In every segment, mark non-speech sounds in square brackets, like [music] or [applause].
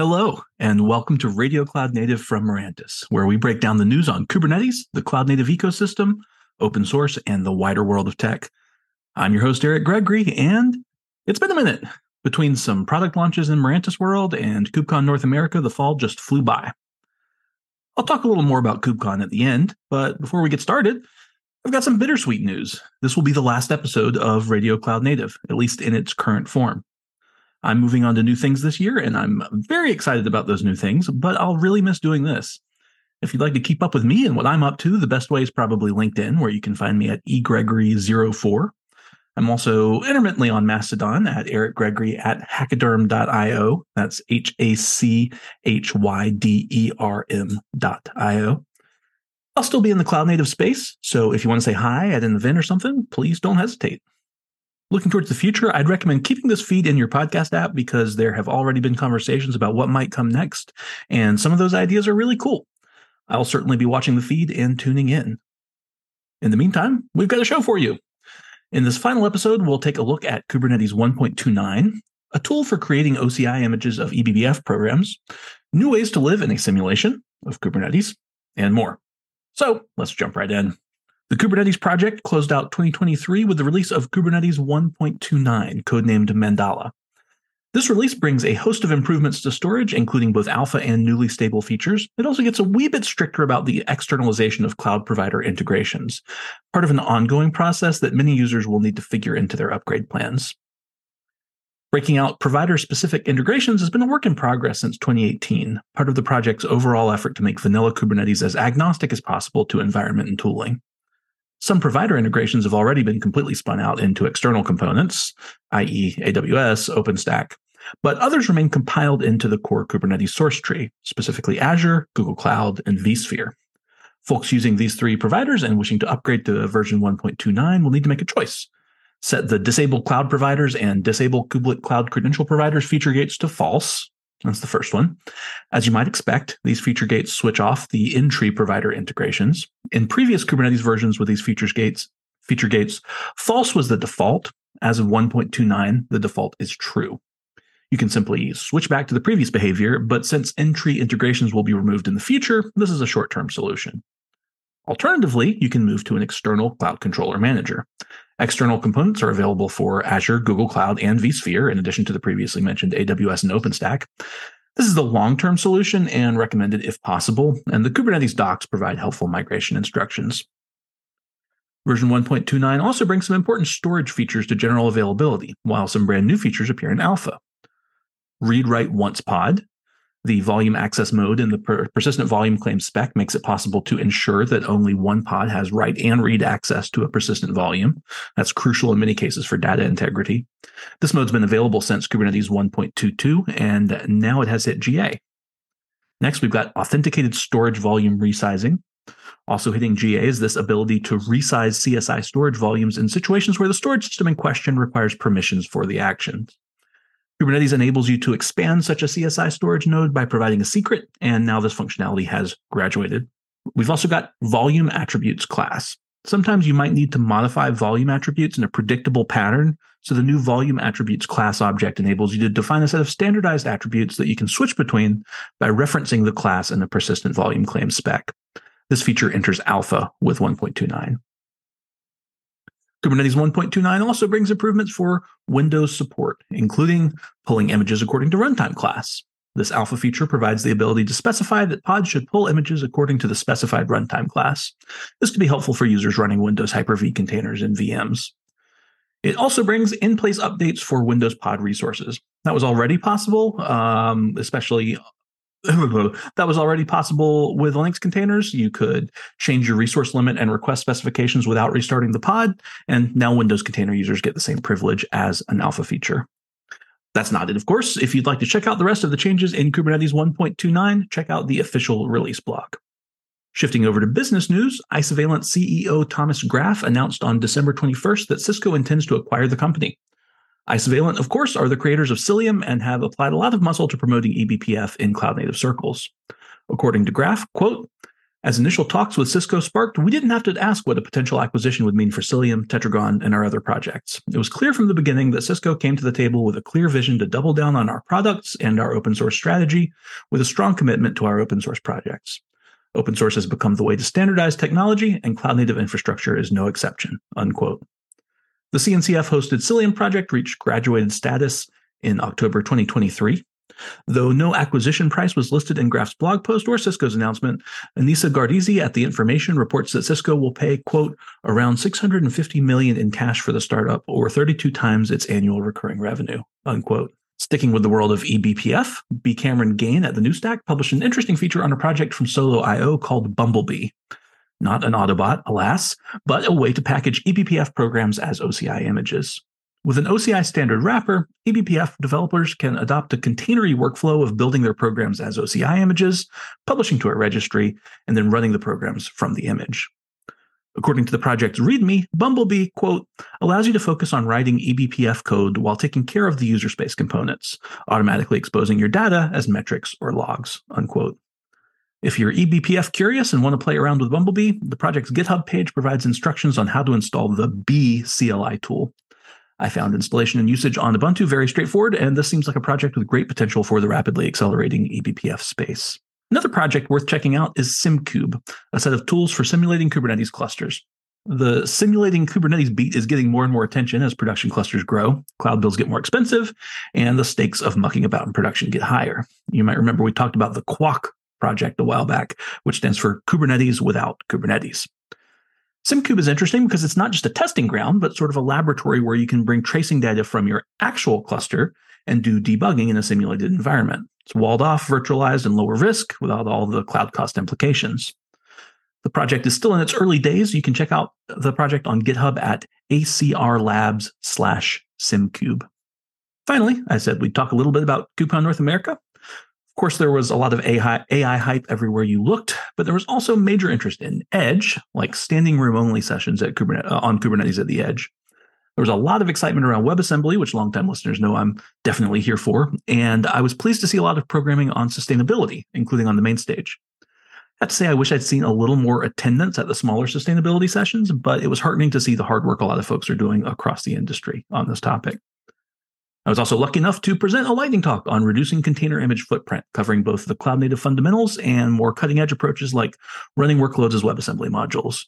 Hello, and welcome to Radio Cloud Native from Mirantis, where we break down the news on Kubernetes, the cloud native ecosystem, open source, and the wider world of tech. I'm your host, Eric Gregory, and it's been a minute. Between some product launches in Mirantis World and KubeCon North America, the fall just flew by. I'll talk a little more about KubeCon at the end, but before we get started, I've got some bittersweet news. This will be the last episode of Radio Cloud Native, at least in its current form. I'm moving on to new things this year, and I'm very excited about those new things, but I'll really miss doing this. If you'd like to keep up with me and what I'm up to, the best way is probably LinkedIn, where you can find me at egregory04. I'm also intermittently on Mastodon at Eric Gregory at hachyderm.io. That's H A C H Y D E R M.io. I'll still be in the cloud native space, so if you want to say hi at an event or something, please don't hesitate. Looking towards the future, I'd recommend keeping this feed in your podcast app because there have already been conversations about what might come next, and some of those ideas are really cool. I'll certainly be watching the feed and tuning in. In the meantime, we've got a show for you. In this final episode, we'll take a look at Kubernetes 1.29, a tool for creating OCI images of eBPF programs, new ways to live in a simulation of Kubernetes, and more. So let's jump right in. The Kubernetes project closed out 2023 with the release of Kubernetes 1.29, codenamed Mandala. This release brings a host of improvements to storage, including both alpha and newly stable features. It also gets a wee bit stricter about the externalization of cloud provider integrations, part of an ongoing process that many users will need to figure into their upgrade plans. Breaking out provider specific integrations has been a work in progress since 2018, part of the project's overall effort to make vanilla Kubernetes as agnostic as possible to environment and tooling. Some provider integrations have already been completely spun out into external components, i.e., AWS, OpenStack, but others remain compiled into the core Kubernetes source tree, specifically Azure, Google Cloud, and vSphere. Folks using these three providers and wishing to upgrade to version 1.29 will need to make a choice. Set the disable cloud providers and disable kubelet cloud credential providers feature gates to false, that's the first one. As you might expect, these feature gates switch off the in-tree provider integrations. In previous Kubernetes versions with these features gates, feature gates, false was the default. As of 1.29, the default is true. You can simply switch back to the previous behavior, but since in-tree integrations will be removed in the future, this is a short-term solution. Alternatively, you can move to an external cloud controller manager. External components are available for Azure, Google Cloud, and vSphere, in addition to the previously mentioned AWS and OpenStack. This is the long term solution and recommended if possible, and the Kubernetes docs provide helpful migration instructions. Version 1.29 also brings some important storage features to general availability, while some brand new features appear in alpha. Read write once pod, the volume access mode in the per- persistent volume claim spec makes it possible to ensure that only one pod has write and read access to a persistent volume. That's crucial in many cases for data integrity. This mode's been available since Kubernetes 1.22, and now it has hit GA. Next, we've got authenticated storage volume resizing. Also hitting GA is this ability to resize CSI storage volumes in situations where the storage system in question requires permissions for the actions. Kubernetes enables you to expand such a CSI storage node by providing a secret, and now this functionality has graduated. We've also got volume attributes class. Sometimes you might need to modify volume attributes in a predictable pattern. So the new volume attributes class object enables you to define a set of standardized attributes that you can switch between by referencing the class in the persistent volume claim spec. This feature enters alpha with 1.29. Kubernetes 1.29 also brings improvements for Windows support, including pulling images according to runtime class. This alpha feature provides the ability to specify that pods should pull images according to the specified runtime class. This can be helpful for users running Windows Hyper-V containers and VMs. It also brings in place updates for Windows Pod resources. That was already possible, um, especially [laughs] that was already possible with Linux containers. You could change your resource limit and request specifications without restarting the pod. And now Windows container users get the same privilege as an alpha feature. That's not it, of course. If you'd like to check out the rest of the changes in Kubernetes 1.29, check out the official release blog. Shifting over to business news, Isovalent CEO Thomas Graf announced on December 21st that Cisco intends to acquire the company. Isovalent, of course, are the creators of Cilium and have applied a lot of muscle to promoting eBPF in cloud native circles. According to Graf, quote, As initial talks with Cisco sparked, we didn't have to ask what a potential acquisition would mean for Cilium, Tetragon, and our other projects. It was clear from the beginning that Cisco came to the table with a clear vision to double down on our products and our open source strategy with a strong commitment to our open source projects. Open source has become the way to standardize technology, and cloud native infrastructure is no exception. Unquote. The CNCF hosted Cilium project reached graduated status in October 2023. Though no acquisition price was listed in Graf's blog post or Cisco's announcement, Anissa Gardizy at The Information reports that Cisco will pay, quote, around 650 million in cash for the startup or 32 times its annual recurring revenue, unquote. Sticking with the world of eBPF, B. Cameron Gain at the New Stack published an interesting feature on a project from Solo.io called Bumblebee. Not an Autobot, alas, but a way to package eBPF programs as OCI images. With an OCI standard wrapper, eBPF developers can adopt a containery workflow of building their programs as OCI images, publishing to a registry, and then running the programs from the image. According to the project's README, Bumblebee, quote, allows you to focus on writing eBPF code while taking care of the user space components, automatically exposing your data as metrics or logs, unquote. If you're eBPF curious and want to play around with Bumblebee, the project's GitHub page provides instructions on how to install the bee CLI tool. I found installation and usage on Ubuntu very straightforward, and this seems like a project with great potential for the rapidly accelerating eBPF space. Another project worth checking out is SimKube, a set of tools for simulating Kubernetes clusters. The simulating Kubernetes beat is getting more and more attention as production clusters grow, cloud bills get more expensive, and the stakes of mucking about in production get higher. You might remember we talked about the KWOK project a while back, which stands for Kubernetes without Kubernetes. SimKube is interesting because it's not just a testing ground, but sort of a laboratory where you can bring tracing data from your actual cluster and do debugging in a simulated environment. It's walled off, virtualized, and lower risk without all the cloud cost implications. The project is still in its early days. You can check out the project on GitHub at acrlabs slash simkube. Finally, I said we'd talk a little bit about KubeCon North America. Of course, there was a lot of AI, AI hype everywhere you looked, but there was also major interest in Edge, like standing room only sessions at Kubernetes, uh, on Kubernetes at the Edge. There was a lot of excitement around WebAssembly, which longtime listeners know I'm definitely here for. And I was pleased to see a lot of programming on sustainability, including on the main stage. I have to say, I wish I'd seen a little more attendance at the smaller sustainability sessions, but it was heartening to see the hard work a lot of folks are doing across the industry on this topic. I was also lucky enough to present a lightning talk on reducing container image footprint, covering both the cloud native fundamentals and more cutting edge approaches like running workloads as WebAssembly modules.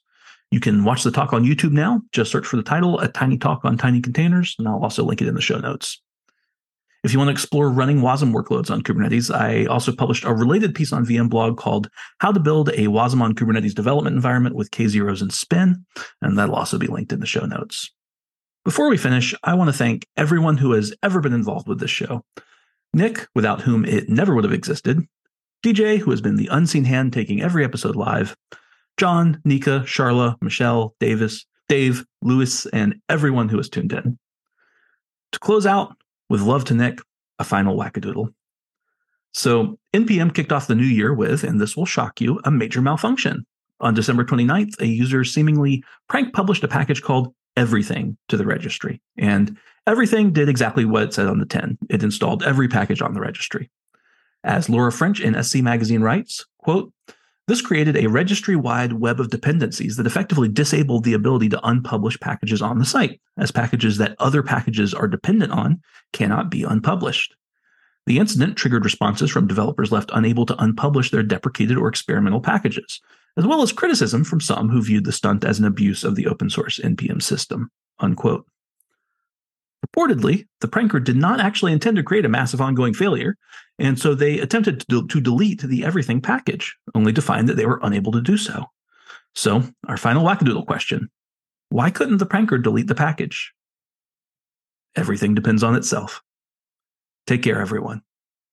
You can watch the talk on YouTube now. Just search for the title, A Tiny Talk on Tiny Containers, and I'll also link it in the show notes. If you want to explore running WASM workloads on Kubernetes, I also published a related piece on VMblog called How to Build a WASM on Kubernetes Development Environment with K0s and Spin, and that'll also be linked in the show notes. Before we finish, I want to thank everyone who has ever been involved with this show. Nick, without whom it never would have existed. DJ, who has been the unseen hand taking every episode live. John, Nika, Charla, Michelle, Davis, Dave, Lewis, and everyone who has tuned in. To close out, with love to Nick, a final Whack-a-Doodle. So, NPM kicked off the new year with, and this will shock you, a major malfunction. On December 29th, a user seemingly prank published a package called everything to the registry. And everything did exactly what it said on the 10. It installed every package on the registry. As Laura French in SC Magazine writes, quote, this created a registry wide web of dependencies that effectively disabled the ability to unpublish packages on the site, as packages that other packages are dependent on cannot be unpublished. The incident triggered responses from developers left unable to unpublish their deprecated or experimental packages, as well as criticism from some who viewed the stunt as an abuse of the open source NPM system. Unquote. Reportedly, the pranker did not actually intend to create a massive ongoing failure, and so they attempted to, to delete the everything package, only to find that they were unable to do so. So, our final Whack-a-Doodle question why couldn't the pranker delete the package? Everything depends on itself. Take care, everyone.